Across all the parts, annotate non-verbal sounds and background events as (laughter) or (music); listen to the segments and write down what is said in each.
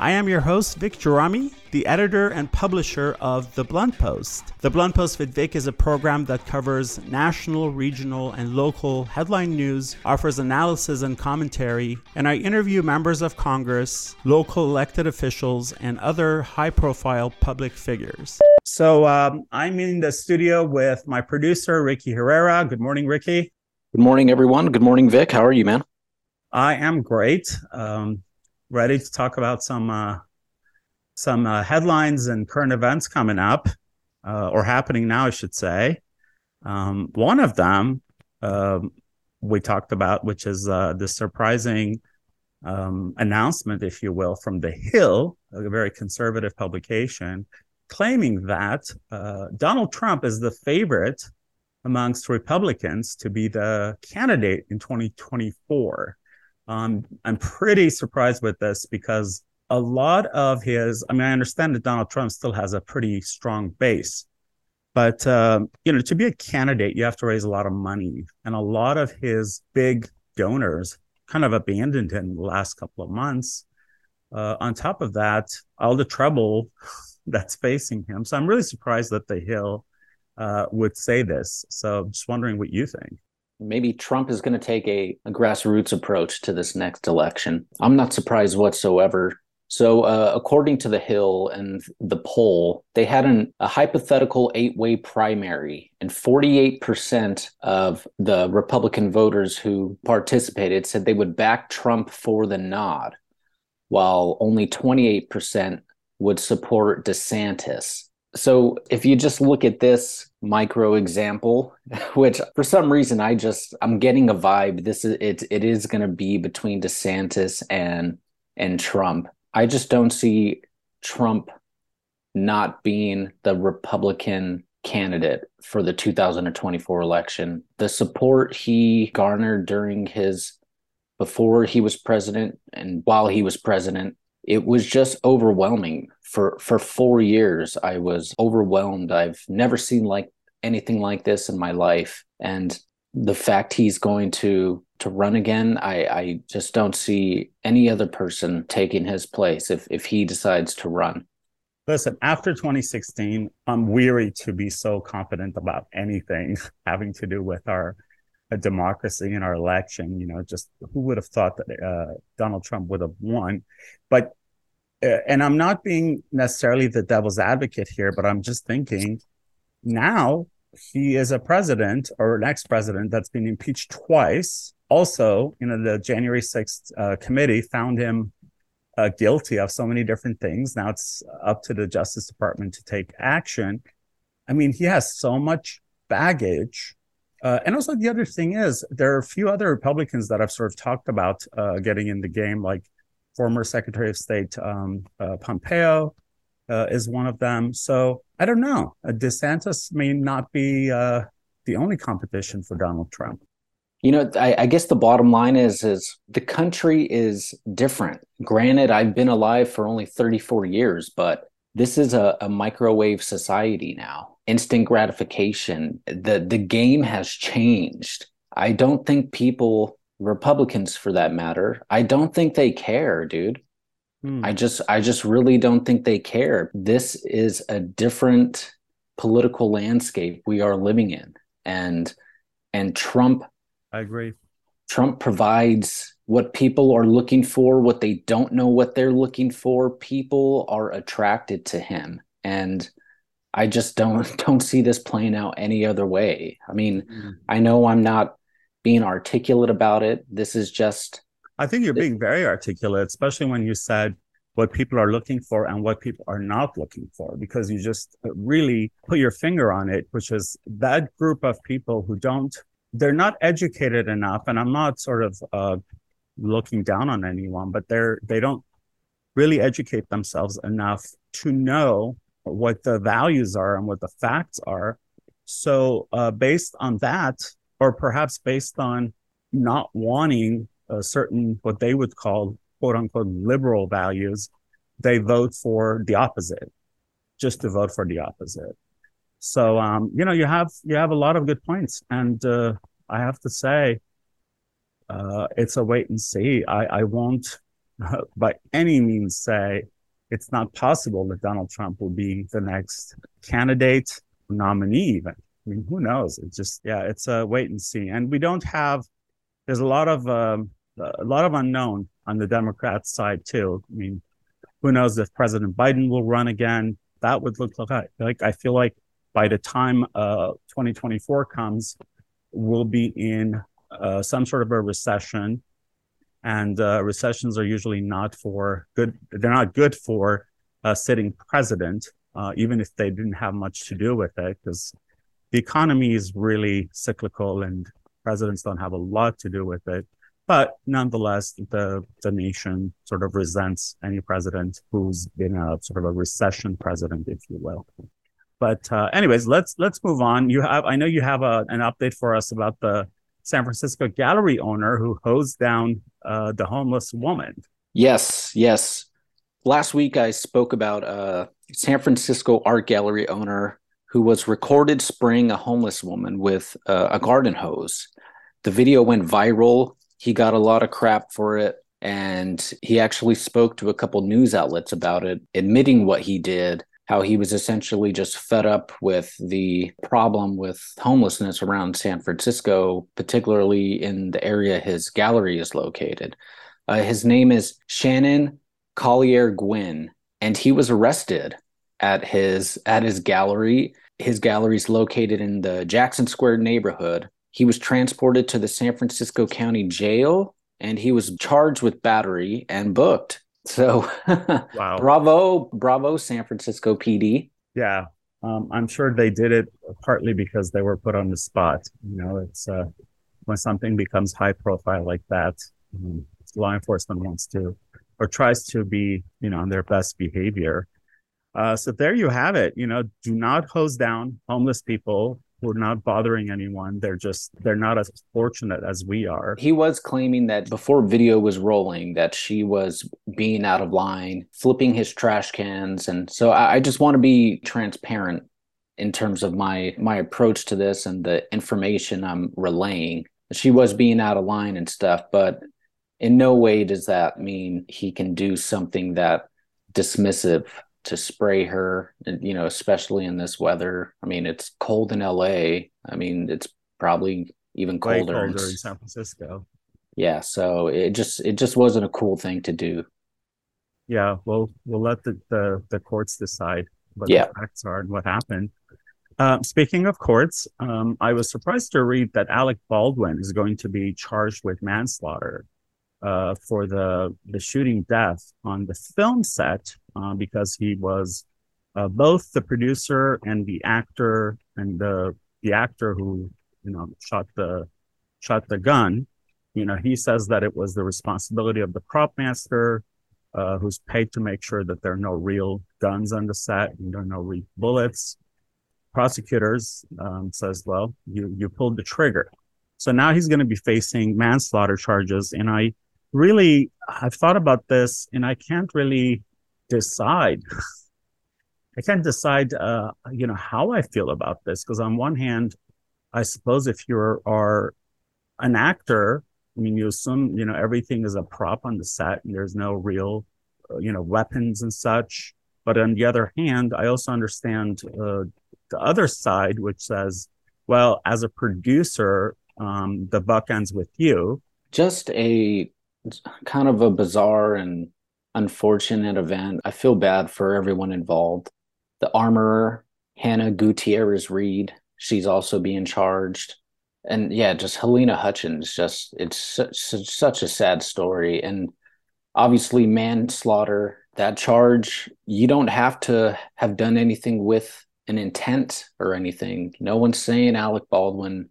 I am your host, Vic Gerami, the editor and publisher of The Blunt Post. The Blunt Post with Vic is a program that covers national, regional, and local headline news, offers analysis and commentary, and I interview members of Congress, local elected officials, and other high profile public figures. So um, I'm in the studio with my producer, Ricky Herrera. Good morning, Ricky. Good morning, everyone. Good morning, Vic. How are you, man? I am great. Um, ready to talk about some uh, some uh, headlines and current events coming up uh, or happening now, I should say. Um, one of them um, we talked about, which is uh, the surprising um, announcement, if you will, from The Hill, a very conservative publication, claiming that uh, Donald Trump is the favorite amongst Republicans to be the candidate in 2024. Um, I'm pretty surprised with this because a lot of his, I mean, I understand that Donald Trump still has a pretty strong base, but, um, you know, to be a candidate, you have to raise a lot of money. And a lot of his big donors kind of abandoned him the last couple of months. Uh, on top of that, all the trouble (laughs) that's facing him. So I'm really surprised that the Hill uh, would say this. So I'm just wondering what you think maybe Trump is going to take a, a, grassroots approach to this next election. I'm not surprised whatsoever. So, uh, according to The Hill and the poll, they had an, a hypothetical eight way primary, and 48% of the Republican voters who participated said they would back Trump for the nod, while only 28% would support DeSantis. So, if you just look at this micro example (laughs) which for some reason i just i'm getting a vibe. This is it it is going to be between desantis and and trump. I just don't see trump not being the republican candidate for the 2024 election. The support he garnered during his before he was president and while he was president it was just overwhelming. For for 4 years I was overwhelmed. I've never seen like anything like this in my life. And the fact he's going to to run again I I just don't see any other person taking his place if if he decides to run. Listen, after 2016, I'm weary to be so confident about anything (laughs) having to do with our democracy in our election. You know, just who would have thought that uh, Donald Trump would have won? But uh, and I'm not being necessarily the devil's advocate here, but I'm just thinking now he is a president or an ex-president that's been impeached twice. Also, you know, the January 6th uh, committee found him uh, guilty of so many different things. Now it's up to the Justice Department to take action. I mean, he has so much baggage. Uh, and also, the other thing is, there are a few other Republicans that I've sort of talked about uh, getting in the game, like former Secretary of State um, uh, Pompeo uh, is one of them. So I don't know. Uh, DeSantis may not be uh, the only competition for Donald Trump. You know, I, I, guess the bottom line is is the country is different. Granted, I've been alive for only 34 years, but this is a, a microwave society now. Instant gratification. The the game has changed. I don't think people Republicans for that matter, I don't think they care, dude. Hmm. I just I just really don't think they care. This is a different political landscape we are living in. And and Trump I agree. Trump provides what people are looking for, what they don't know what they're looking for. People are attracted to him. And I just don't (laughs) don't see this playing out any other way. I mean, mm. I know I'm not being articulate about it. This is just. I think you're being very articulate, especially when you said what people are looking for and what people are not looking for, because you just really put your finger on it, which is that group of people who don't, they're not educated enough. And I'm not sort of uh, looking down on anyone, but they're, they don't really educate themselves enough to know what the values are and what the facts are. So, uh, based on that, or perhaps based on not wanting a certain what they would call quote unquote liberal values they vote for the opposite, just to vote for the opposite. So um, you know, you have you have a lot of good points, and uh, I have to say, uh, it's a wait and see. I, I won't (laughs) by any means say it's not possible that Donald Trump will be the next candidate nominee. Even I mean, who knows? It's just yeah, it's a wait and see, and we don't have. There's a lot of um, a lot of unknown on the Democrat side too. I mean, who knows if President Biden will run again? That would look like like I feel like by the time uh, 2024 comes, we'll be in uh, some sort of a recession. And uh, recessions are usually not for good, they're not good for a sitting president, uh, even if they didn't have much to do with it, because the economy is really cyclical and presidents don't have a lot to do with it. But nonetheless, the, the nation sort of resents any president who's been a sort of a recession president, if you will. But uh, anyways, let's let's move on. You have I know you have a, an update for us about the San Francisco gallery owner who hosed down uh, the homeless woman. Yes, yes. Last week I spoke about a San Francisco art gallery owner who was recorded spraying a homeless woman with uh, a garden hose. The video went viral. He got a lot of crap for it and he actually spoke to a couple news outlets about it, admitting what he did how he was essentially just fed up with the problem with homelessness around San Francisco, particularly in the area his gallery is located. Uh, his name is Shannon Collier Gwin, and he was arrested at his at his gallery. His gallery is located in the Jackson Square neighborhood. He was transported to the San Francisco County Jail and he was charged with battery and booked. So, wow. (laughs) bravo, bravo, San Francisco PD. Yeah. Um, I'm sure they did it partly because they were put on the spot. You know, it's uh, when something becomes high profile like that, um, law enforcement wants to or tries to be, you know, on their best behavior. Uh, so there you have it. You know, do not hose down homeless people who are not bothering anyone. They're just they're not as fortunate as we are. He was claiming that before video was rolling that she was being out of line, flipping his trash cans, and so I, I just want to be transparent in terms of my my approach to this and the information I'm relaying. She was being out of line and stuff, but in no way does that mean he can do something that dismissive to spray her, you know, especially in this weather. I mean, it's cold in LA. I mean, it's probably even colder, colder in San Francisco. Yeah, so it just it just wasn't a cool thing to do. Yeah, well, we'll let the the, the courts decide what yeah. the facts are and what happened. Uh, speaking of courts, um, I was surprised to read that Alec Baldwin is going to be charged with manslaughter uh, for the the shooting death on the film set uh, because he was uh, both the producer and the actor and the the actor who you know shot the shot the gun. You know, he says that it was the responsibility of the prop master, uh, who's paid to make sure that there are no real guns on the set and there are no real bullets. Prosecutors um, says, well, you you pulled the trigger. So now he's going to be facing manslaughter charges, and I really I've thought about this and I can't really decide. I can't decide, uh, you know, how I feel about this because on one hand, I suppose if you are an actor, I mean, you assume you know everything is a prop on the set and there's no real, uh, you know, weapons and such. But on the other hand, I also understand uh, the other side, which says, well, as a producer, um, the buck ends with you. Just a kind of a bizarre and unfortunate event. I feel bad for everyone involved. The armorer, Hannah Gutierrez Reed, she's also being charged. And yeah, just Halyna Hutchins, just it's such, such a sad story. And obviously, manslaughter, that charge, you don't have to have done anything with an intent or anything. No one's saying Alec Baldwin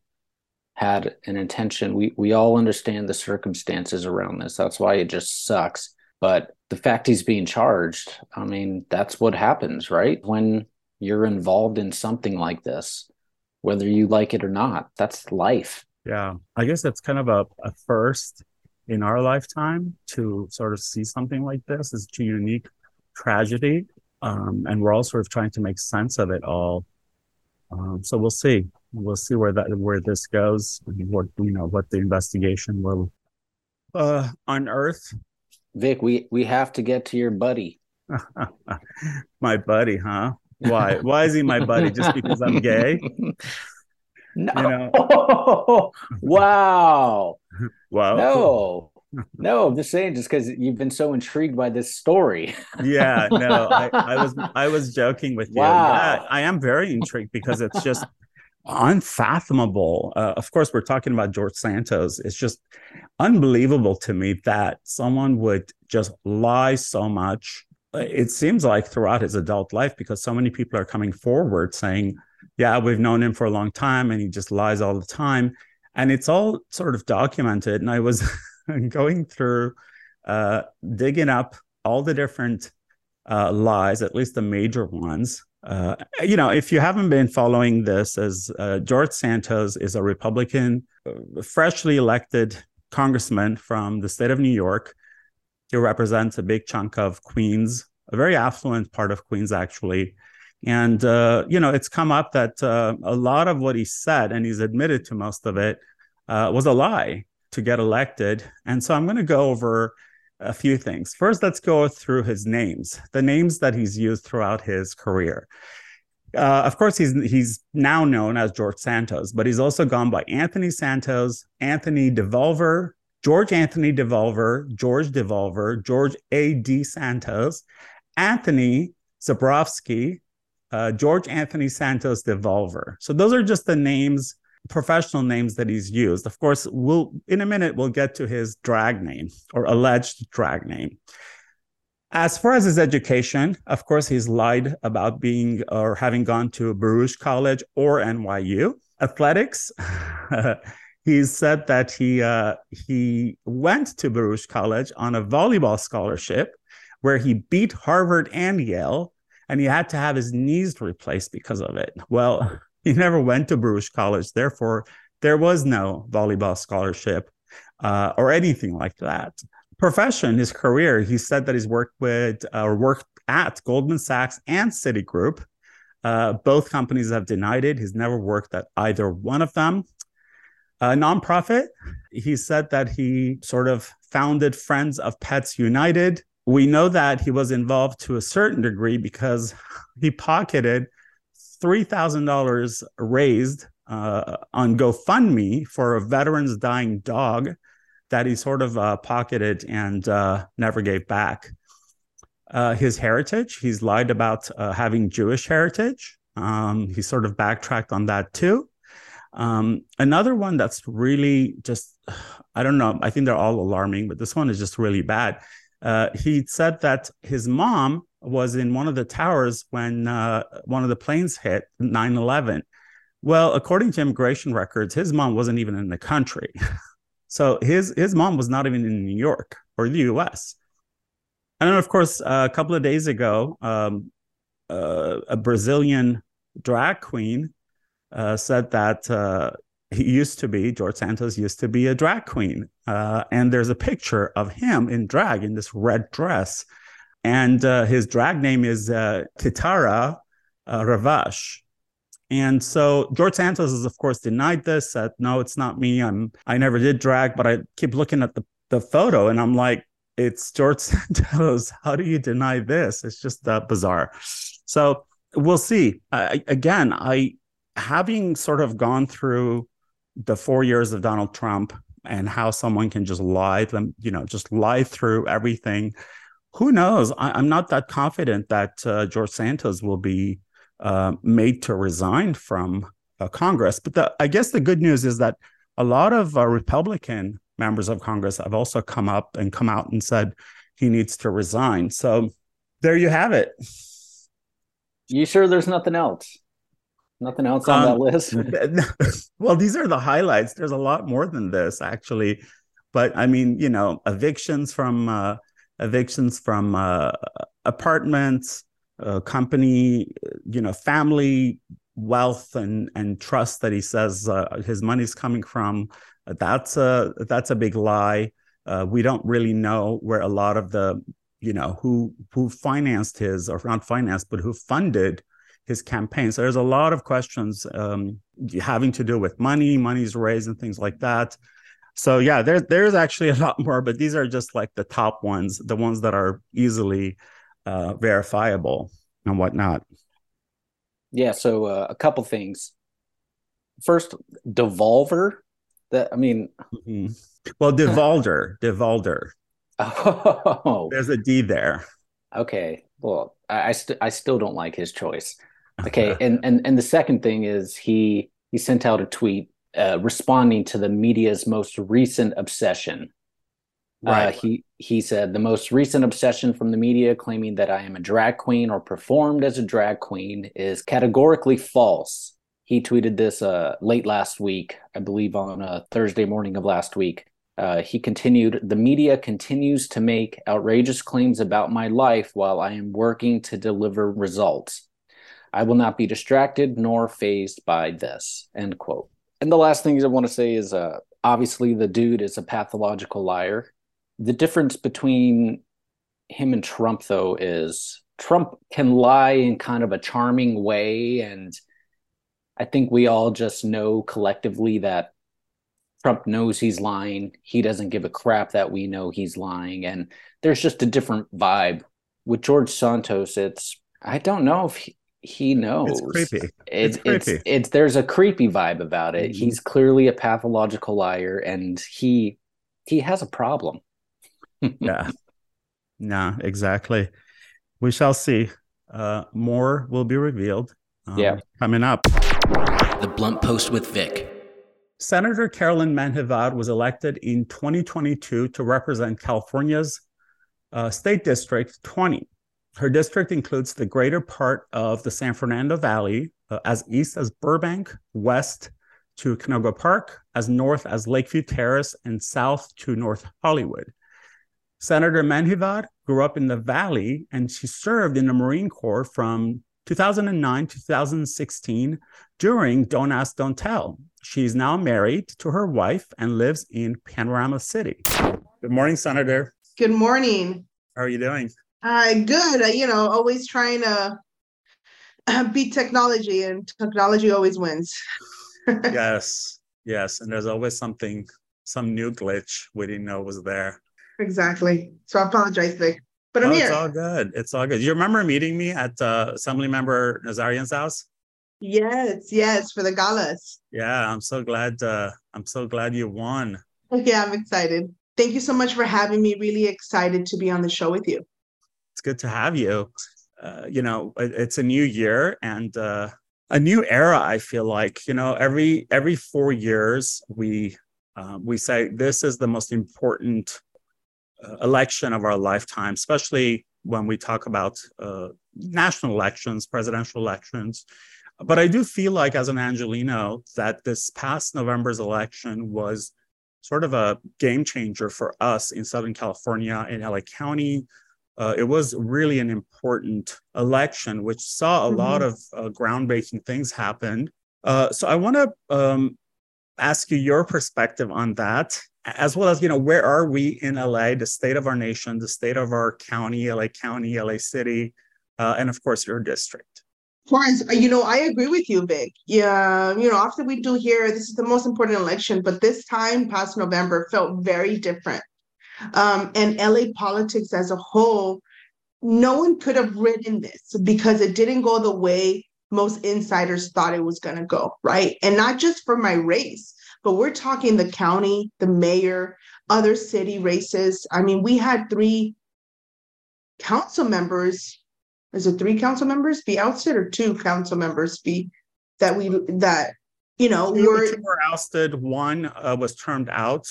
had an intention. We we all understand the circumstances around this. That's why it just sucks. But the fact he's being charged, I mean, that's what happens, right? When you're involved in something like this, whether you like it or not, that's life. Yeah. I guess that's kind of a, a first in our lifetime to sort of see something like this. It's a unique tragedy, um, and we're all sort of trying to make sense of it all. Um, so we'll see. We'll see where that where this goes, and what you know what the investigation will uh, unearth. Vic, we we have to get to your buddy. (laughs) my buddy, huh? Why? Why is he my buddy? Just because I'm gay? (laughs) No. You know? (laughs) wow. Wow. No. No, I'm just saying, just because you've been so intrigued by this story. yeah, no, I, I, was (laughs) I was joking with you. Wow. Yeah, I am very intrigued because it's just unfathomable. Uh, of course, we're talking about George Santos. It's just unbelievable to me that someone would just lie so much. It seems like throughout his adult life, because so many people are coming forward saying, Yeah, we've known him for a long time and he just lies all the time. And it's all sort of documented. And I was (laughs) (laughs) going through, uh, digging up all the different uh, lies, at least the major ones. Uh, you know, if you haven't been following this, as uh, George Santos is a Republican, uh, freshly elected congressman from the state of New York. He represents a big chunk of Queens, a very affluent part of Queens, actually. And, uh, you know, it's come up that uh, a lot of what he said, and he's admitted to most of it, uh, was a lie to get elected. And so I'm going to go over a few things. First, let's go through his names, the names that he's used throughout his career. Uh, of course, he's he's now known as George Santos, but he's also gone by Anthony Santos, Anthony DeVolver, George Anthony DeVolver, George DeVolver, George A. D. Santos, Anthony Zabrowski, uh, George Anthony Santos DeVolver. So those are just the names professional names that he's used. Of course, we'll in a minute we'll get to his drag name or alleged drag name. As far as his education, of course, he's lied about being or having gone to Baruch College or NYU. Athletics, (laughs) he said that he uh, he went to Baruch College on a volleyball scholarship, where he beat Harvard and Yale, and he had to have his knees replaced because of it. Well, he never went to Baruch College. Therefore, there was no volleyball scholarship uh, or anything like that. Profession, his career, he said that he's worked with uh, or worked at Goldman Sachs and Citigroup. Uh, both companies have denied it. He's never worked at either one of them. A nonprofit, he said that he sort of founded Friends of Pets United. We know that he was involved to a certain degree because he pocketed $3,000 raised uh, on GoFundMe for a veteran's dying dog that he sort of uh, pocketed and uh, never gave back. Uh, his heritage, he's lied about uh, having Jewish heritage. Um, he sort of backtracked on that too. Um, another one that's really just, I don't know, I think they're all alarming, but this one is just really bad. Uh, he said that his mom was in one of the towers when uh, one of the planes hit 9 11. Well, according to immigration records, his mom wasn't even in the country. (laughs) so his, his mom was not even in New York or the US. And then, of course, uh, a couple of days ago, um, uh, a Brazilian drag queen uh, said that uh, he used to be, George Santos used to be a drag queen. Uh, and there's a picture of him in drag in this red dress and uh, his drag name is uh, Kitara uh, Ravache. And so George Santos has, of course, denied this. Said, "No, it's not me. I'm. I never did drag." But I keep looking at the the photo, and I'm like, "It's George (laughs) Santos. How do you deny this? It's just uh, bizarre." So we'll see. Again, I having sort of gone through the four years of Donald Trump and how someone can just lie them, you know, just lie through everything who knows? I, am not that confident that uh, George Santos will be uh, made to resign from uh, Congress. But the, I guess the good news is that a lot of uh, Republican members of Congress have also come up and come out and said he needs to resign. So there you have it. You sure there's nothing else? Nothing else on um, that list? (laughs) well, these are the highlights. There's a lot more than this, actually. But I mean, you know, evictions from uh, evictions from uh, apartments, uh, company, you know, family wealth and and trust that he says uh, his money's coming from. That's a that's a big lie. Uh, we don't really know where a lot of the you know, who who financed his or not financed, but who funded his campaign. So there's a lot of questions um, having to do with money, money's raised, and things like that. So yeah, there there's actually (laughs) a lot more, but these are just like the top ones, the ones that are easily uh, verifiable and whatnot. Yeah. So uh, a couple things. First, Devolver. That I mean, mm-hmm. well, Devolder, (laughs) Devolder. Oh, there's a D there. Okay. Well, I I, st- I still don't like his choice. Okay, (laughs) and and and the second thing is he he sent out a tweet uh, responding to the media's most recent obsession. Uh, right. Uh, he he said the most recent obsession from the media claiming that I am a drag queen or performed as a drag queen is categorically false. He tweeted this uh, late last week, I believe on a Thursday morning of last week. Uh, he continued, the media continues to make outrageous claims about my life while I am working to deliver results. I will not be distracted nor fazed by this. End quote. And the last thing I want to say is uh, obviously the dude is a pathological liar. The difference between him and Trump, though, is Trump can lie in kind of a charming way. And I think we all just know collectively that Trump knows he's lying. He doesn't give a crap that we know he's lying. And there's just a different vibe. With George Santos, it's I don't know if he, he knows. It's creepy. it's, creepy. It's, it's there's a creepy vibe about it. Mm-hmm. He's clearly a pathological liar, and he he has a problem. (laughs) yeah. Nah, exactly. We shall see. Uh, more will be revealed. Um, yeah. Coming up. The Blunt Post with Vic. Senator Caroline Menjivar was elected in 2022 to represent California's uh, State District 20. Her district includes the greater part of the San Fernando Valley, uh, as east as Burbank, west to Canoga Park, as north as Lakeview Terrace, and south to North Hollywood. Senator Menjivar grew up in the Valley and she served in the Marine Corps from 2009 to 2016 during Don't Ask, Don't Tell. She's now married to her wife and lives in Panorama City. Good morning, Senator. Good morning. How are you doing? Uh, good. Uh, you know, always trying to beat technology, and technology always wins. (laughs) yes, yes, and there's always something, some new glitch we didn't know was there. Exactly. So I apologize, Vic. But I'm oh, here. It's all good. It's all good. You remember meeting me at uh, Assemblymember Nazarian's house? Yes, yes, for the galas. Yeah, I'm so glad. Uh, I'm so glad you won. Yeah, I'm excited. Thank you so much for having me. Really excited to be on the show with you good to have you. Uh, you know, it, it's a new year and uh, a new era. I feel like you know every every four years we uh, we say this is the most important uh, election of our lifetime, especially when we talk about uh, national elections, presidential elections. But I do feel like, as an Angeleno, that this past November's election was sort of a game changer for us in Southern California, in LA County, uh, it was really an important election, which saw a mm-hmm. lot of uh, groundbreaking things happen. Uh, so I want to um, ask you your perspective on that, as well as you know where are we in LA, the state of our nation, the state of our county, LA County, LA City, uh, and of course your district. Florence, uh, you know, I agree with you, Vic. Yeah, you know, often we do hear this is the most important election, but this time past November felt very different um, and LA politics as a whole, no one could have written this because it didn't go the way most insiders thought it was going to go, right? And not just for my race, but we're talking the county, the mayor, other city races. I mean, we had three council members. Is it three council members be ousted or two council members be that we that you know were, were ousted? One uh, was termed out.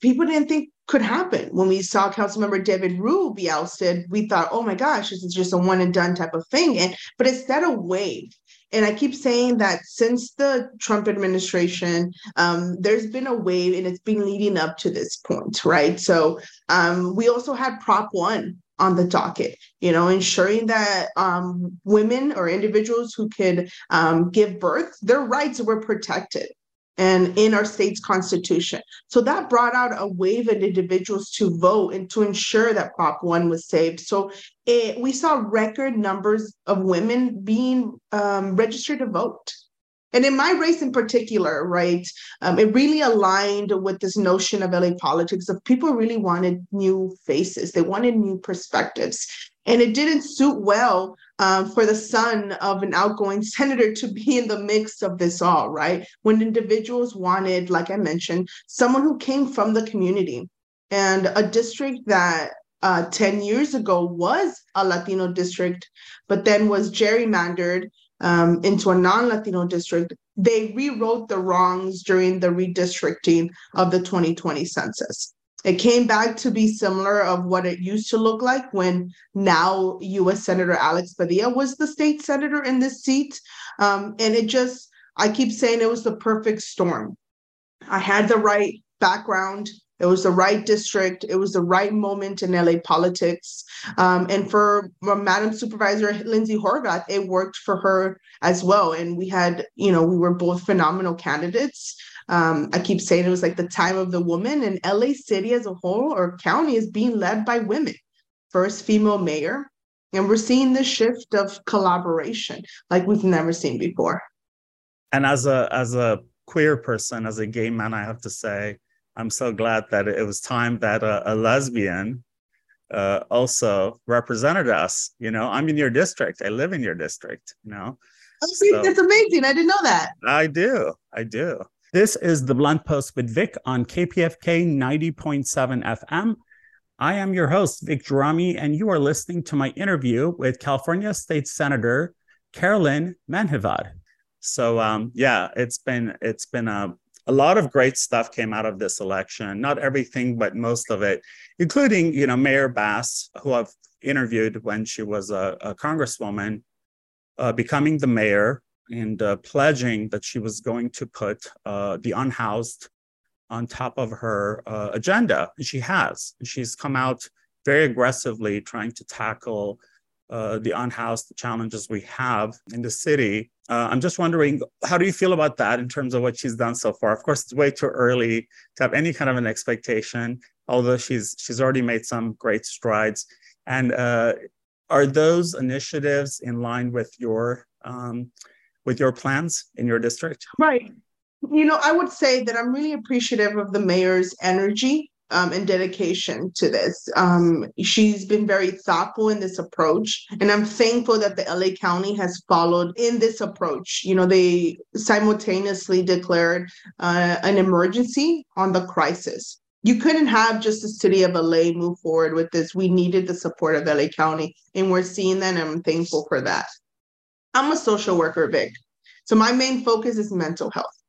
People didn't think could happen. When we saw Councilmember David Ryu be ousted, we thought, oh my gosh, this is just a one and done type of thing. And but it's that a wave. And I keep saying that since the Trump administration, um, there's been a wave and it's been leading up to this point, right? So um, we also had Prop 1 on the docket, you know, ensuring that um, women or individuals who could um, give birth, their rights were protected and in our state's constitution. So that brought out a wave of individuals to vote and to ensure that Prop 1 was saved. So it, we saw record numbers of women being um, registered to vote. And in my race in particular, right, um, it really aligned with this notion of LA politics of people really wanted new faces, they wanted new perspectives. And it didn't suit well um, for the son of an outgoing senator to be in the mix of this all, right? When individuals wanted, like I mentioned, someone who came from the community and a district that uh, 10 years ago was a Latino district, but then was gerrymandered um, into a non Latino district. They rewrote the wrongs during the redistricting of the 2020 census. It came back to be similar of what it used to look like when now U.S. Senator Alex Padilla was the state senator in this seat. Um, and it just, I keep saying it was the perfect storm. I had the right background. It was the right district. It was the right moment in LA politics. Um, and for Madam Supervisor Lindsey Horvath, it worked for her as well. And we had, you know, we were both phenomenal candidates. Um, I keep saying it was like the time of the woman, and LA City as a whole or county is being led by women. First female mayor, and we're seeing this shift of collaboration like we've never seen before. And as a as a queer person, as a gay man, I have to say, I'm so glad that it was time that a, a lesbian uh, also represented us. You know, I'm in your district. I live in your district. You know, oh, so, that's amazing. I didn't know that. I do. I do. This is the Blunt Post with Vic on KPFK 90.7 FM. I am your host, Vic Gerami, and you are listening to my interview with California State Senator Caroline Menjivar. So um, yeah, it's been it's been a, a lot of great stuff came out of this election. Not everything, but most of it, including you know Mayor Bass, who I've interviewed when she was a, a congresswoman, uh, becoming the mayor and uh, pledging that she was going to put uh, the unhoused on top of her uh, agenda. And she has. She's come out very aggressively trying to tackle uh, the unhoused challenges we have in the city. Uh, I'm just wondering, how do you feel about that in terms of what she's done so far? Of course, it's way too early to have any kind of an expectation, although she's she's already made some great strides. And uh, are those initiatives in line with your um, with your plans in your district? Right. You know, I would say that I'm really appreciative of the mayor's energy um, and dedication to this. Um, she's been very thoughtful in this approach, and I'm thankful that the LA County has followed in this approach. You know, they simultaneously declared uh, an emergency on the crisis. You couldn't have just the city of LA move forward with this. We needed the support of LA County, and we're seeing that, and I'm thankful for that. I'm a social worker, Vic. So my main focus is mental health.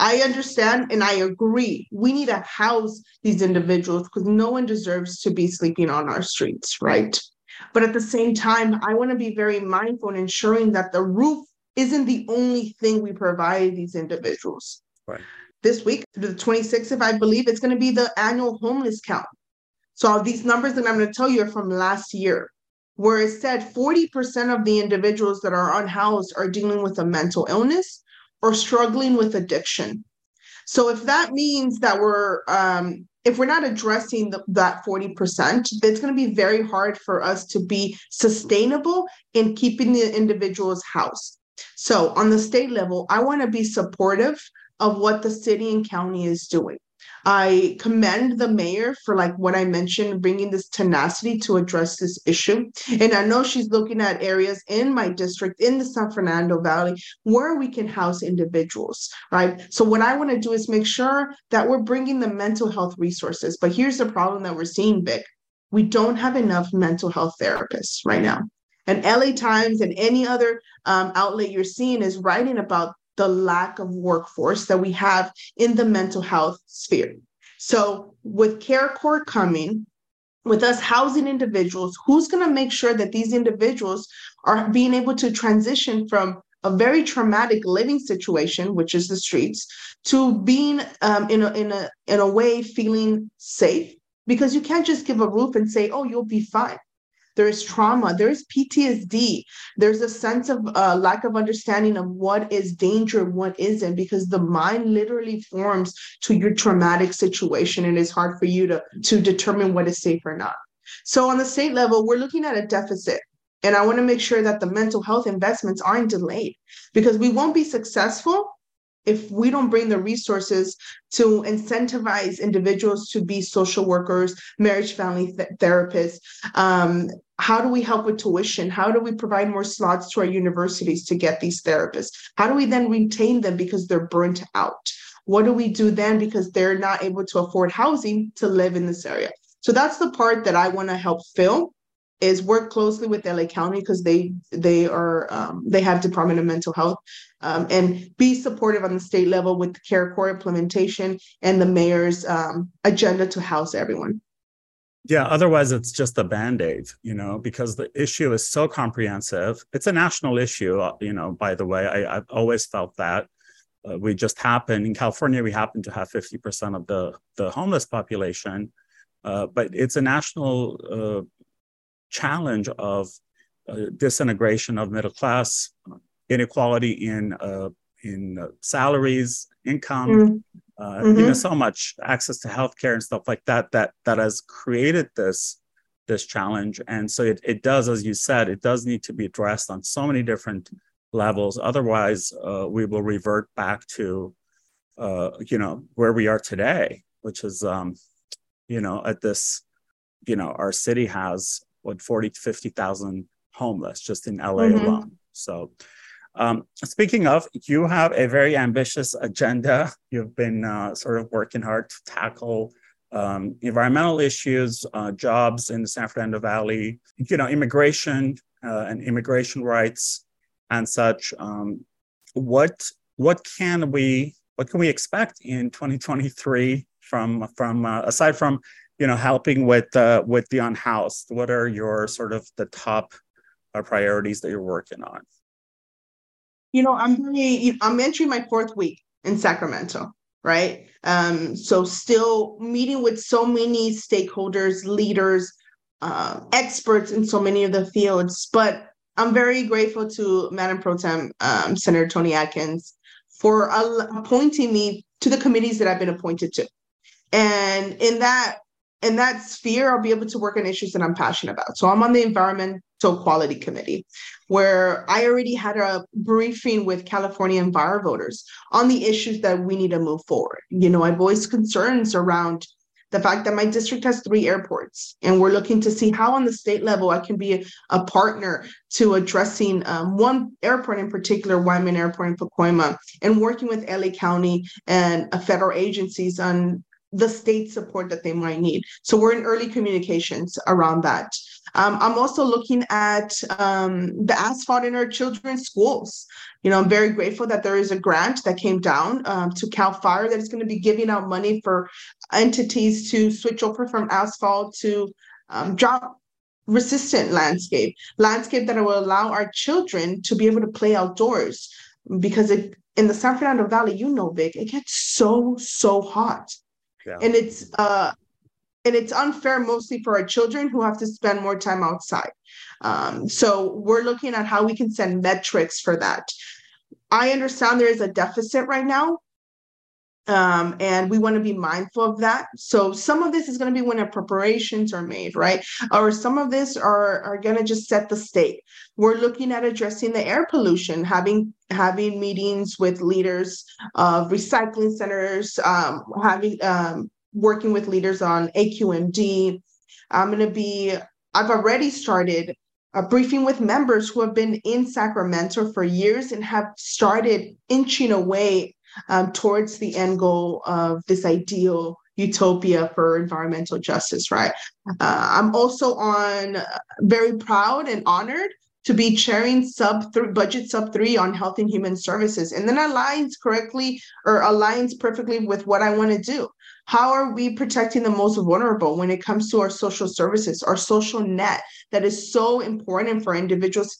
I understand and I agree. We need to house these individuals because no one deserves to be sleeping on our streets, right? But at the same time, I want to be very mindful in ensuring that the roof isn't the only thing we provide these individuals. Right. This week, the 26th, if I believe, it's going to be the annual homeless count. So these numbers that I'm going to tell you are from last year where it said 40% of the individuals that are unhoused are dealing with a mental illness or struggling with addiction. So if that means that we're um, if we're not addressing the, that 40%, it's going to be very hard for us to be sustainable in keeping the individual's house. So on the state level, I want to be supportive of what the city and county is doing. I commend the mayor for like what I mentioned, bringing this tenacity to address this issue. And I know she's looking at areas in my district, in the San Fernando Valley, where we can house individuals, right? So what I want to do is make sure that we're bringing the mental health resources. But here's the problem that we're seeing, Vic. We don't have enough mental health therapists right now. And LA Times and any other um, outlet you're seeing is writing about the lack of workforce that we have in the mental health sphere. So, with CARE Court coming, with us housing individuals, who's going to make sure that these individuals are being able to transition from a very traumatic living situation, which is the streets, to being um, in a in a in a way feeling safe? Because you can't just give a roof and say, "Oh, you'll be fine." There's trauma, there's PTSD, there's a sense of uh, lack of understanding of what is danger, what isn't, because the mind literally forms to your traumatic situation and it's hard for you to, to determine what is safe or not. So on the state level, we're looking at a deficit. And I want to make sure that the mental health investments aren't delayed because we won't be successful if we don't bring the resources to incentivize individuals to be social workers, marriage family th- therapists, um, how do we help with tuition? How do we provide more slots to our universities to get these therapists? How do we then retain them because they're burnt out? What do we do then because they're not able to afford housing to live in this area? So that's the part that I want to help fill is work closely with LA County because they they are um, they have Department of Mental Health um, and be supportive on the state level with the CARE Court implementation and the mayor's um, agenda to house everyone. Yeah, otherwise it's just a band-aid, you know, because the issue is so comprehensive. It's a national issue, uh, you know, by the way. I, have always felt that. Uh, we just happen in California, we happen to have 50% of the, the homeless population. Uh, but it's a national uh, challenge of uh, disintegration of middle class, inequality in uh, in uh, salaries, income, mm-hmm. Uh, mm-hmm. you know, so much access to healthcare and stuff like that that that has created this this challenge. And so it, it does, as you said, it does need to be addressed on so many different levels. Otherwise, uh, we will revert back to uh, you know where we are today, which is um, you know at this you know our city has what 40 to 50,000 homeless just in LA mm-hmm. alone. So, um, speaking of, you have a very ambitious agenda. You've been uh, sort of working hard to tackle um, environmental issues, uh, jobs in the San Fernando Valley, you know, immigration uh, and immigration rights and such. Um, what what can we what can we expect in 2023 from from uh, aside from you know helping with uh, with the unhoused what are your sort of the top uh, priorities that you're working on you know i'm really i'm entering my fourth week in sacramento right? Um so still meeting with so many stakeholders leaders uh, experts in so many of the fields but i'm very grateful to madam pro tem um, senator Toni Atkins for appointing me to the committees that i've been appointed to. And in that in that sphere, I'll be able to work on issues that I'm passionate about. So I'm on the Environmental Quality Committee, where I already had a briefing with California Enviro voters on the issues that we need to move forward. You know, I voiced concerns around the fact that my district has three airports, and we're looking to see how on the state level I can be a, partner to addressing um, one airport in particular, Whiteman Airport in Pacoima, and working with LA County and uh, federal agencies on the state support that they might need. So we're in early communications around that. Um, I'm also looking at um, the asphalt in our children's schools. You know, I'm very grateful that there is a grant that came down um, to Cal Fire that is going to be giving out money for entities to switch over from asphalt to um, drop resistant landscape, landscape that will allow our children to be able to play outdoors. Because it, in the San Fernando Valley, you know, Vic, it gets so, so hot yeah. and it's uh and it's unfair mostly for our children who have to spend more time outside um, so we're looking at how we can send metrics for that i understand there is a deficit right now um, and we want to be mindful of that. So some of this is going to be when our preparations are made, right? Or some of this are are going to just set the state. We're looking at addressing the air pollution, having having meetings with leaders of recycling centers, um, having um, working with leaders on AQMD. I'm going to be. I've already started a briefing with members who have been in Sacramento for years and have started inching away um, towards the end goal of this ideal utopia for environmental justice, right? Uh, I'm also on uh, very proud and honored to be chairing sub th- budget sub three on health and human services and then aligns correctly or aligns perfectly with what i want to do how are we protecting the most vulnerable when it comes to our social services our social net that is so important for individuals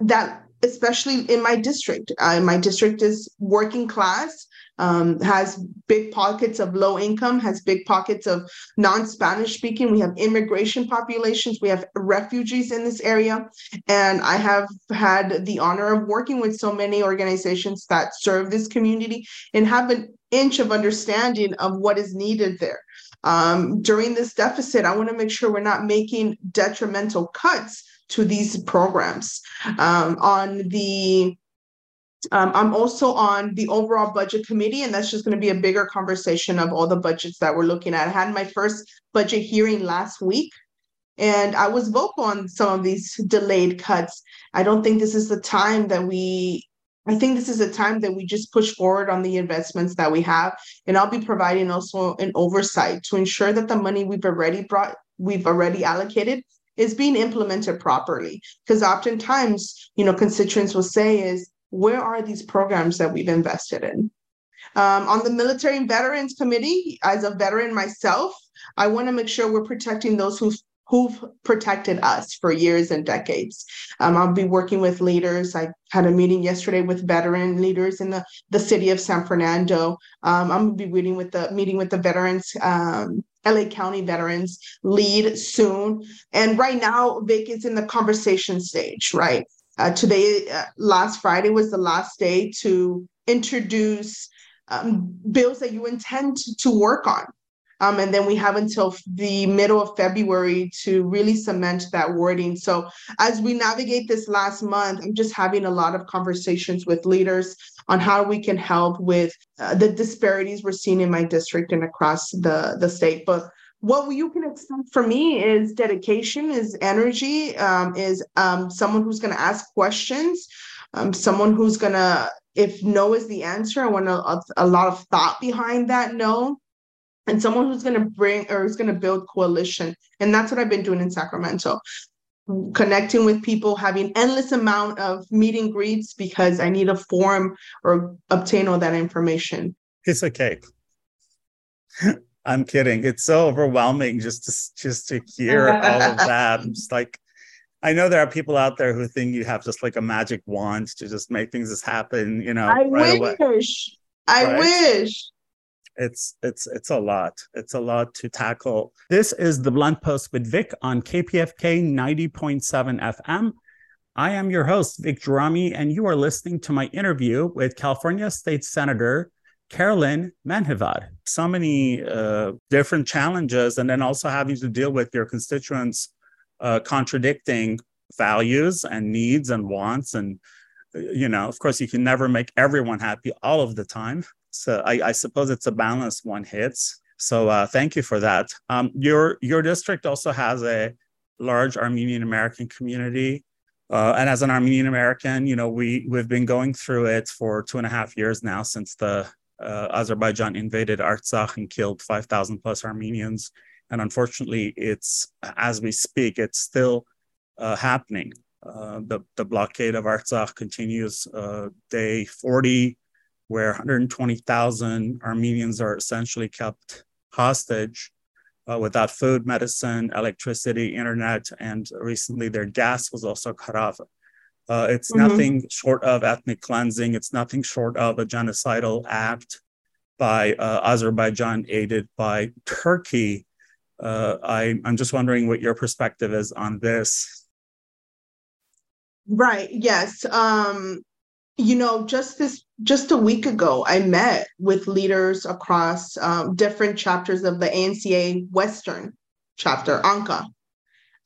that especially in my district. Uh, my district is working class, um, has big pockets of low income, has big pockets of non Spanish speaking. We have immigration populations, we have refugees in this area. And I have had the honor of working with so many organizations that serve this community and have an inch of understanding of what is needed there. Um, during this deficit, I want to make sure we're not making detrimental cuts to these programs. Um, on the um, I'm also on the overall budget committee, and that's just going to be a bigger conversation of all the budgets that we're looking at. I had my first budget hearing last week, and I was vocal on some of these delayed cuts. I don't think this is the time that we I think this is a time that we just push forward on the investments that we have. And I'll be providing also an oversight to ensure that the money we've already brought, we've already allocated is being implemented properly. Because oftentimes, you know, constituents will say is, where are these programs that we've invested in? Um, on the Military and Veterans Committee, as a veteran myself, I want to make sure we're protecting those who've who've protected us for years and decades. Um, I'll be working with leaders. I had a meeting yesterday with veteran leaders in the, the city of San Fernando. Um, I'm gonna be meeting with the meeting with the veterans, um, LA County veterans lead soon. And right now, Vic is in the conversation stage, right? Uh, today, uh, last Friday was the last day to introduce um, bills that you intend to work on. Um, and then we have until the middle of February to really cement that wording. So as we navigate this last month, I'm just having a lot of conversations with leaders on how we can help with uh, the disparities we're seeing in my district and across the, the state. But what you can expect from me is dedication, is energy, um, is um, someone who's going to ask questions, um, someone who's going to, if no is the answer, I want a, a lot of thought behind that no and someone who's going to bring or is going to build coalition and that's what i've been doing in sacramento connecting with people having endless amount of meet and greets because i need a form or obtain all that information it's okay. (laughs) i'm kidding it's so overwhelming just to just to hear (laughs) all of that i'm just like I know there are people out there who think you have just like a magic wand to just make things just happen, you know. I right wish. Away. I right? wish it's it's it's a lot. It's a lot to tackle. This is the Blunt Post with Vic on KPFK 90.7 FM. I am your host, Vic Gerami, and you are listening to my interview with California State Senator Carolyn Menjivar. So many uh, different challenges, and then also having to deal with your constituents uh, contradicting values and needs and wants. And, you know, of course, you can never make everyone happy all of the time. So I, I suppose it's a balance one hits. So uh, thank you for that. Um, your your district also has a large Armenian American community. Uh, and as an Armenian American, you know, we we've been going through it for two and a half years now since the uh, Azerbaijan invaded Artsakh and killed 5,000 plus Armenians. And unfortunately, it's as we speak, it's still uh, happening. Uh, the, the blockade of Artsakh continues uh, day 40 where 120,000 Armenians are essentially kept hostage uh, without food, medicine, electricity, internet, and recently their gas was also cut off. Uh, it's mm-hmm. nothing short of ethnic cleansing. It's nothing short of a genocidal act by uh, Azerbaijan, aided by Turkey. Uh, I, I'm just wondering what your perspective is on this. Right. Yes. Um, you know, just this, just a week ago, I met with leaders across um, different chapters of the ANCA Western chapter, ANCA.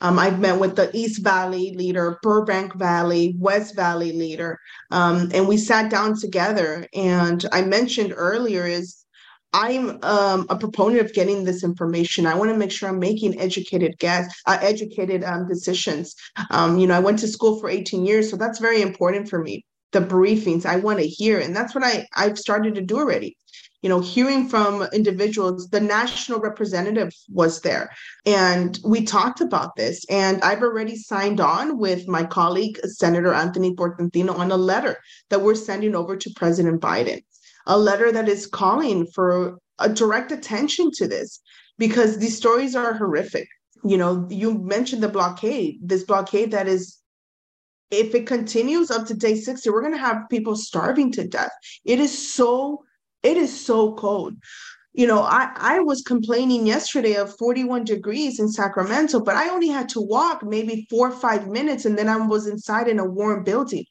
Um, I've met with the East Valley leader, Burbank Valley, West Valley leader, um, and we sat down together. And I mentioned earlier is I'm um, a proponent of getting this information. I want to make sure I'm making educated guess, uh, educated um, decisions. Um, you know, I went to school for 18 years, so that's very important for me the briefings i want to hear and that's what i i've started to do already. You know hearing from individuals the national representative was there and we talked about this and i've already signed on with my colleague senator anthony portantino on a letter that we're sending over to president biden a letter that is calling for a direct attention to this because these stories are horrific. You know you mentioned the blockade this blockade that is if it continues up to day 60, we're going to have people starving to death. It is so, it is so cold. You know, I, I was complaining yesterday of 41 degrees in Sacramento, but I only had to walk maybe four or five minutes and then I was inside in a warm building.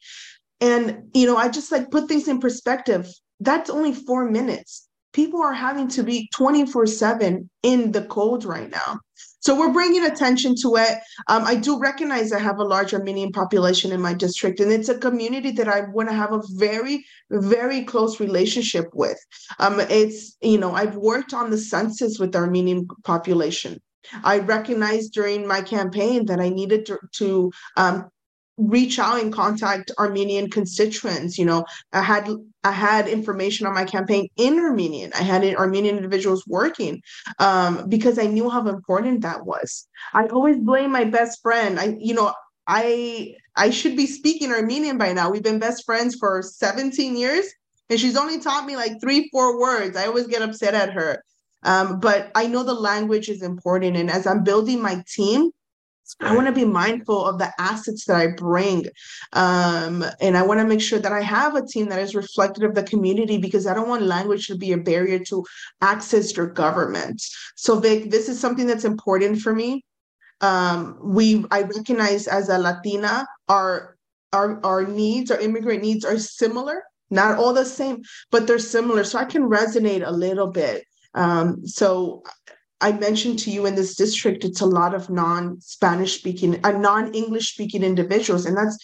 And, you know, I just like put things in perspective. That's only four minutes. People are having to be 24 7 in the cold right now. So we're bringing attention to it. Um, I do recognize I have a large Armenian population in my district, and it's a community that I want to have a very, very close relationship with. Um, it's, you know, I've worked on the census with the Armenian population. I recognized during my campaign that I needed to, to um, reach out and contact Armenian constituents. You know, I had I had information on my campaign in Armenian. I had Armenian individuals working um, because I knew how important that was. I always blame my best friend. I, you know, I I should be speaking Armenian by now. We've been best friends for 17 years, and she's only taught me like three, four words. I always get upset at her. Um, but I know the language is important. And as I'm building my team, I want to be mindful of the assets that I bring. Um, and I want to make sure that I have a team that is reflective of the community because I don't want language to be a barrier to access your government. So, Vic, this is something that's important for me. Um, we I recognize as a Latina, our our our needs, our immigrant needs are similar, not all the same, but they're similar. So I can resonate a little bit. Um, so I mentioned to you in this district, it's a lot of non-Spanish speaking, uh, non-English speaking individuals, and that's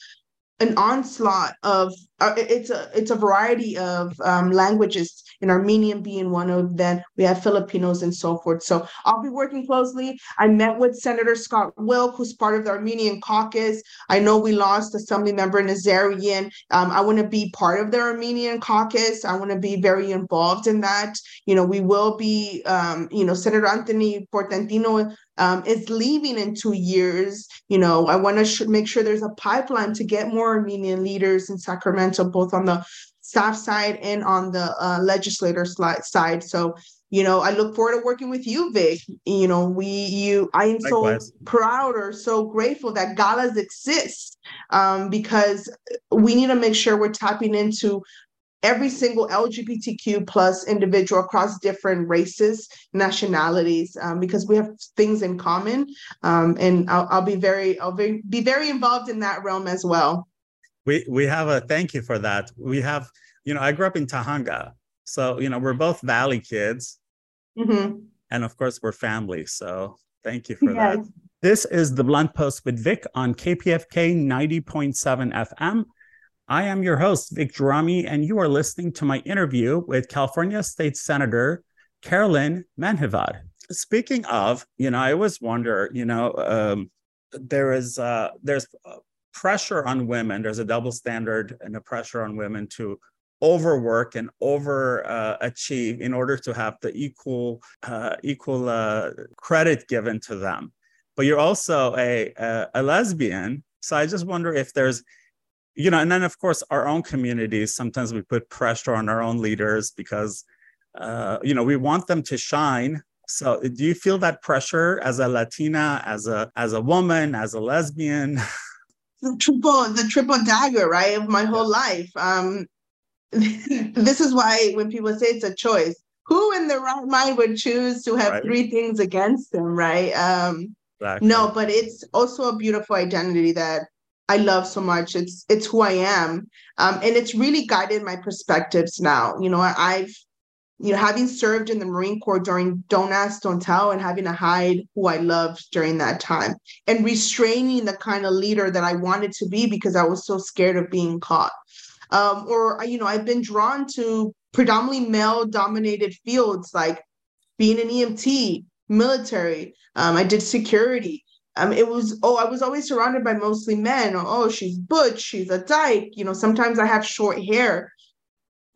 an onslaught of uh, it's a it's a variety of um, languages. In armenian being one of them we have filipinos and so forth. So i'll be working closely. I met with senator scott wilk who's part of the armenian caucus. I know we lost assembly member nazarian. Um, i want to be part of the armenian caucus. I want to be very involved in that. You know we will be um, you know senator anthony portantino um, is leaving in two years. You know, I want to sh- make sure there's a pipeline to get more Armenian leaders in Sacramento, both on the staff side and on the uh, legislator side. So, you know, I look forward to working with you, Vic. You know, we, you, I am Likewise. so proud or so grateful that GALAS exist um, because we need to make sure we're tapping into every single LGBTQ plus individual across different races, nationalities, um, because we have things in common. Um, and I'll, I'll, be very, I'll be, be very involved in that realm as well. We we have a thank you for that. We have, you know, I grew up in Tujunga, so you know we're both Valley kids, mm-hmm. and of course we're family. So thank you for yes. that. This is the Blunt Post with Vic on KPFK 90.7 FM. I am your host, Vic Gerami, and you are listening to my interview with California State Senator Carolyn Menjivar. Speaking of, you know, I always wonder, you know, um, there is uh, there's pressure on women. There's a double standard and a pressure on women to overwork and over uh, achieve in order to have the equal uh, equal uh, credit given to them. But you're also a, a, a lesbian, so I just wonder if there's you know, and then of course our own communities. Sometimes we put pressure on our own leaders because, uh, you know, we want them to shine. So, do you feel that pressure as a Latina, as a as a woman, as a lesbian? (laughs) The triple, the triple dagger, right, of my whole life. Um, (laughs) this is why when people say it's a choice, who in their right mind would choose to have right. three things against them, right? Um, exactly. No, but it's also a beautiful identity that I love so much. It's it's who I am, um, and it's really guided my perspectives now. You know, I've you know having served in the Marine Corps during Don't Ask, Don't Tell, and having to hide who I loved during that time, and restraining the kind of leader that I wanted to be because I was so scared of being caught. Um, or you know, I've been drawn to predominantly male-dominated fields like being an EMT, military. Um, I did security um, it was oh i was always surrounded by mostly men oh she's butch she's a dyke you know sometimes i have short hair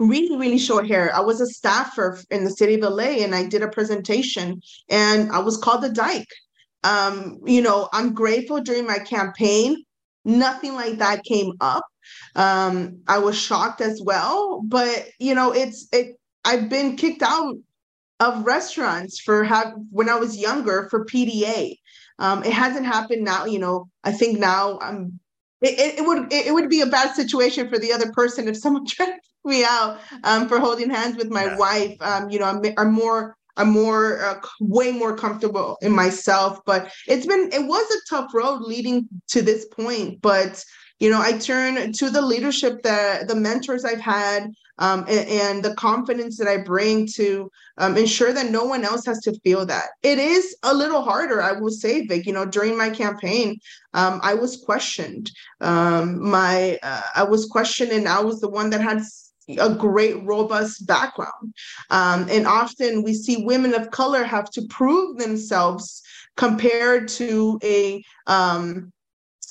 really really short hair. I was a staffer in the city of la and i did a presentation and i was called a dyke. Um, you know i'm grateful during my campaign. Nothing like that came up. Um, i was shocked as well but you know it's it i've been kicked out of restaurants for have when i was younger for pda um, it hasn't happened now, you know, I think now I'm it, it would it, would be a bad situation for the other person if someone (laughs) tried me out um, for holding hands with my yeah. wife. Um, you know, I'm, I'm more I'm more uh, way more comfortable in myself. But it's been it was a tough road leading to this point. But you know, I turn to the leadership that the mentors I've had um, and, and, the confidence that I bring to um, ensure that no one else has to feel that. It is a little harder, I will say, Vic. You know, during my campaign, um, I was questioned. Um, my uh, I was questioned, and I was the one that had a great, robust background. Um, and often we see women of color have to prove themselves compared to a um,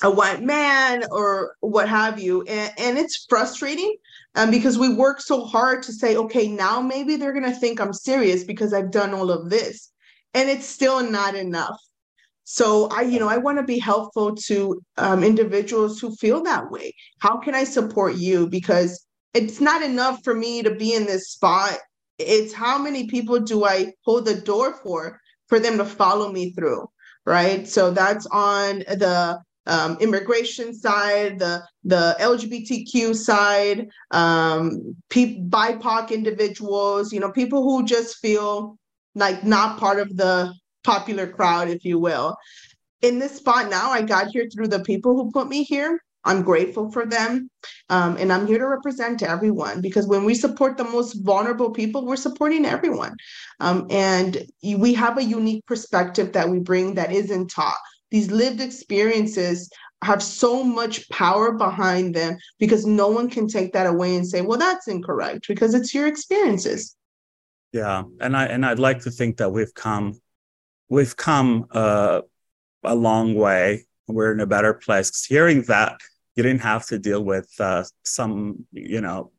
a white man or what have you. And, and it's frustrating um, because we work so hard to say, okay, now maybe they're going to think I'm serious because I've done all of this. And it's still not enough. So I, you know, I want to be helpful to um, individuals who feel that way. How can I support you? Because it's not enough for me to be in this spot. It's how many people do I hold the door for for them to follow me through, right? So that's on the um, immigration side, the the LGBTQ side, um, pe- BIPOC individuals, you know, people who just feel like not part of the popular crowd, if you will. In this spot now, I got here through the people who put me here. I'm grateful for them. Um, and I'm here to represent everyone because when we support the most vulnerable people, we're supporting everyone. Um, and we have a unique perspective that we bring that isn't taught these lived experiences have so much power behind them because no one can take that away and say, well, that's incorrect because it's your experiences. Yeah. And I and I'd like to think that we've come we've come uh, a long way. We're in a better place. Hearing that you didn't have to deal with uh, some, you know,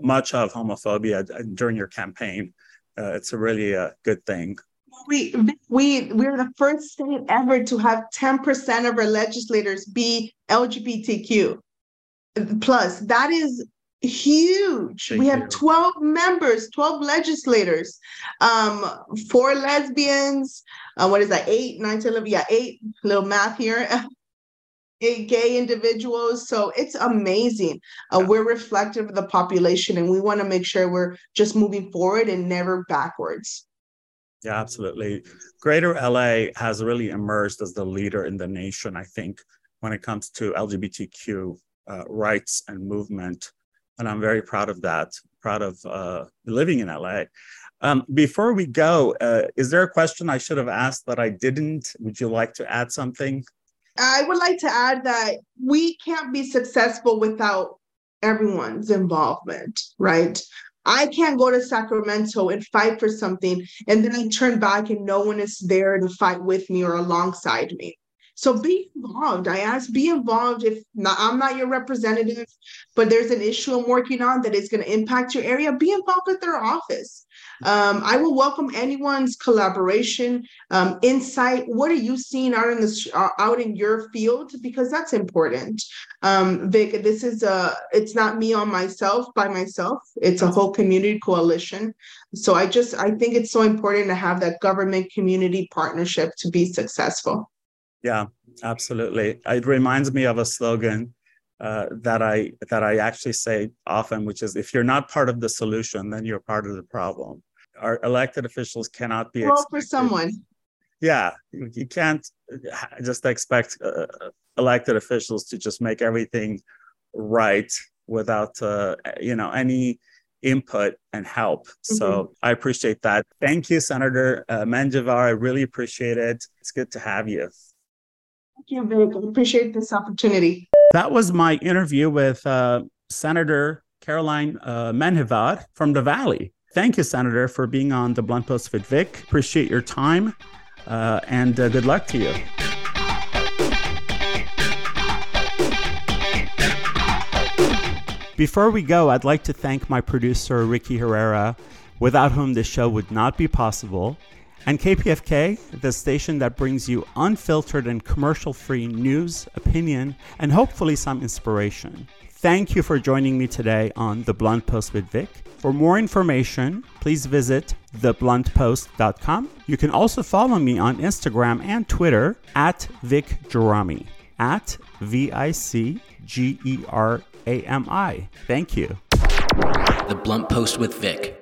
much of homophobia during your campaign. Uh, it's a really a uh, good thing we we we're the first state ever to have 10% of our legislators be LGBTQ plus. That is huge. Thank we have 12 members, 12 legislators, um, four lesbians, uh, what is that, eight, nine, 10, 11, yeah, eight, little math here. (laughs) gay individuals. So it's amazing. Uh, we're reflective of the population and we want to make sure we're just moving forward and never backwards. Yeah, absolutely. Greater LA has really emerged as the leader in the nation, I think, when it comes to LGBTQ uh, rights and movement. And I'm very proud of that, proud of uh, living in LA. Um, before we go, uh, is there a question I should have asked that I didn't? Would you like to add something? I would like to add that we can't be successful without everyone's involvement, right? I can't go to Sacramento and fight for something and then I turn back and no one is there to fight with me or alongside me. So be involved. I ask, be involved. If not, I'm not your representative, but there's an issue I'm working on that is going to impact your area, be involved with their office. Um, I will welcome anyone's collaboration, um, insight. What are you seeing out in the uh, out in your field? Because that's important. Um, Vic, this is a. It's not me on myself by myself. It's a whole community coalition. So I just I think it's so important to have that government community partnership to be successful. Yeah, absolutely. It reminds me of a slogan uh, that I that I actually say often, which is if you're not part of the solution, then you're part of the problem. Our elected officials cannot be well for someone. Yeah, you can't just expect uh, elected officials to just make everything right without uh, you know any input and help. Mm-hmm. So I appreciate that. Thank you, Senator uh, Menjivar. I really appreciate it. It's good to have you. Thank you, Vic. I appreciate this opportunity. That was my interview with uh, Senator Caroline uh, from the Valley. Thank you, Senator, for being on the Blunt Post with Vic. Appreciate your time uh, and uh, good luck to you. Before we go, I'd like to thank my producer, Ricky Herrera, without whom this show would not be possible and KPFK, the station that brings you unfiltered and commercial free news, opinion, and hopefully some inspiration. Thank you for joining me today on The Blunt Post with Vic. For more information, please visit thebluntpost.com. You can also follow me on Instagram and Twitter at Vic at V I C G E R A M I. Thank you. The Blunt Post with Vic.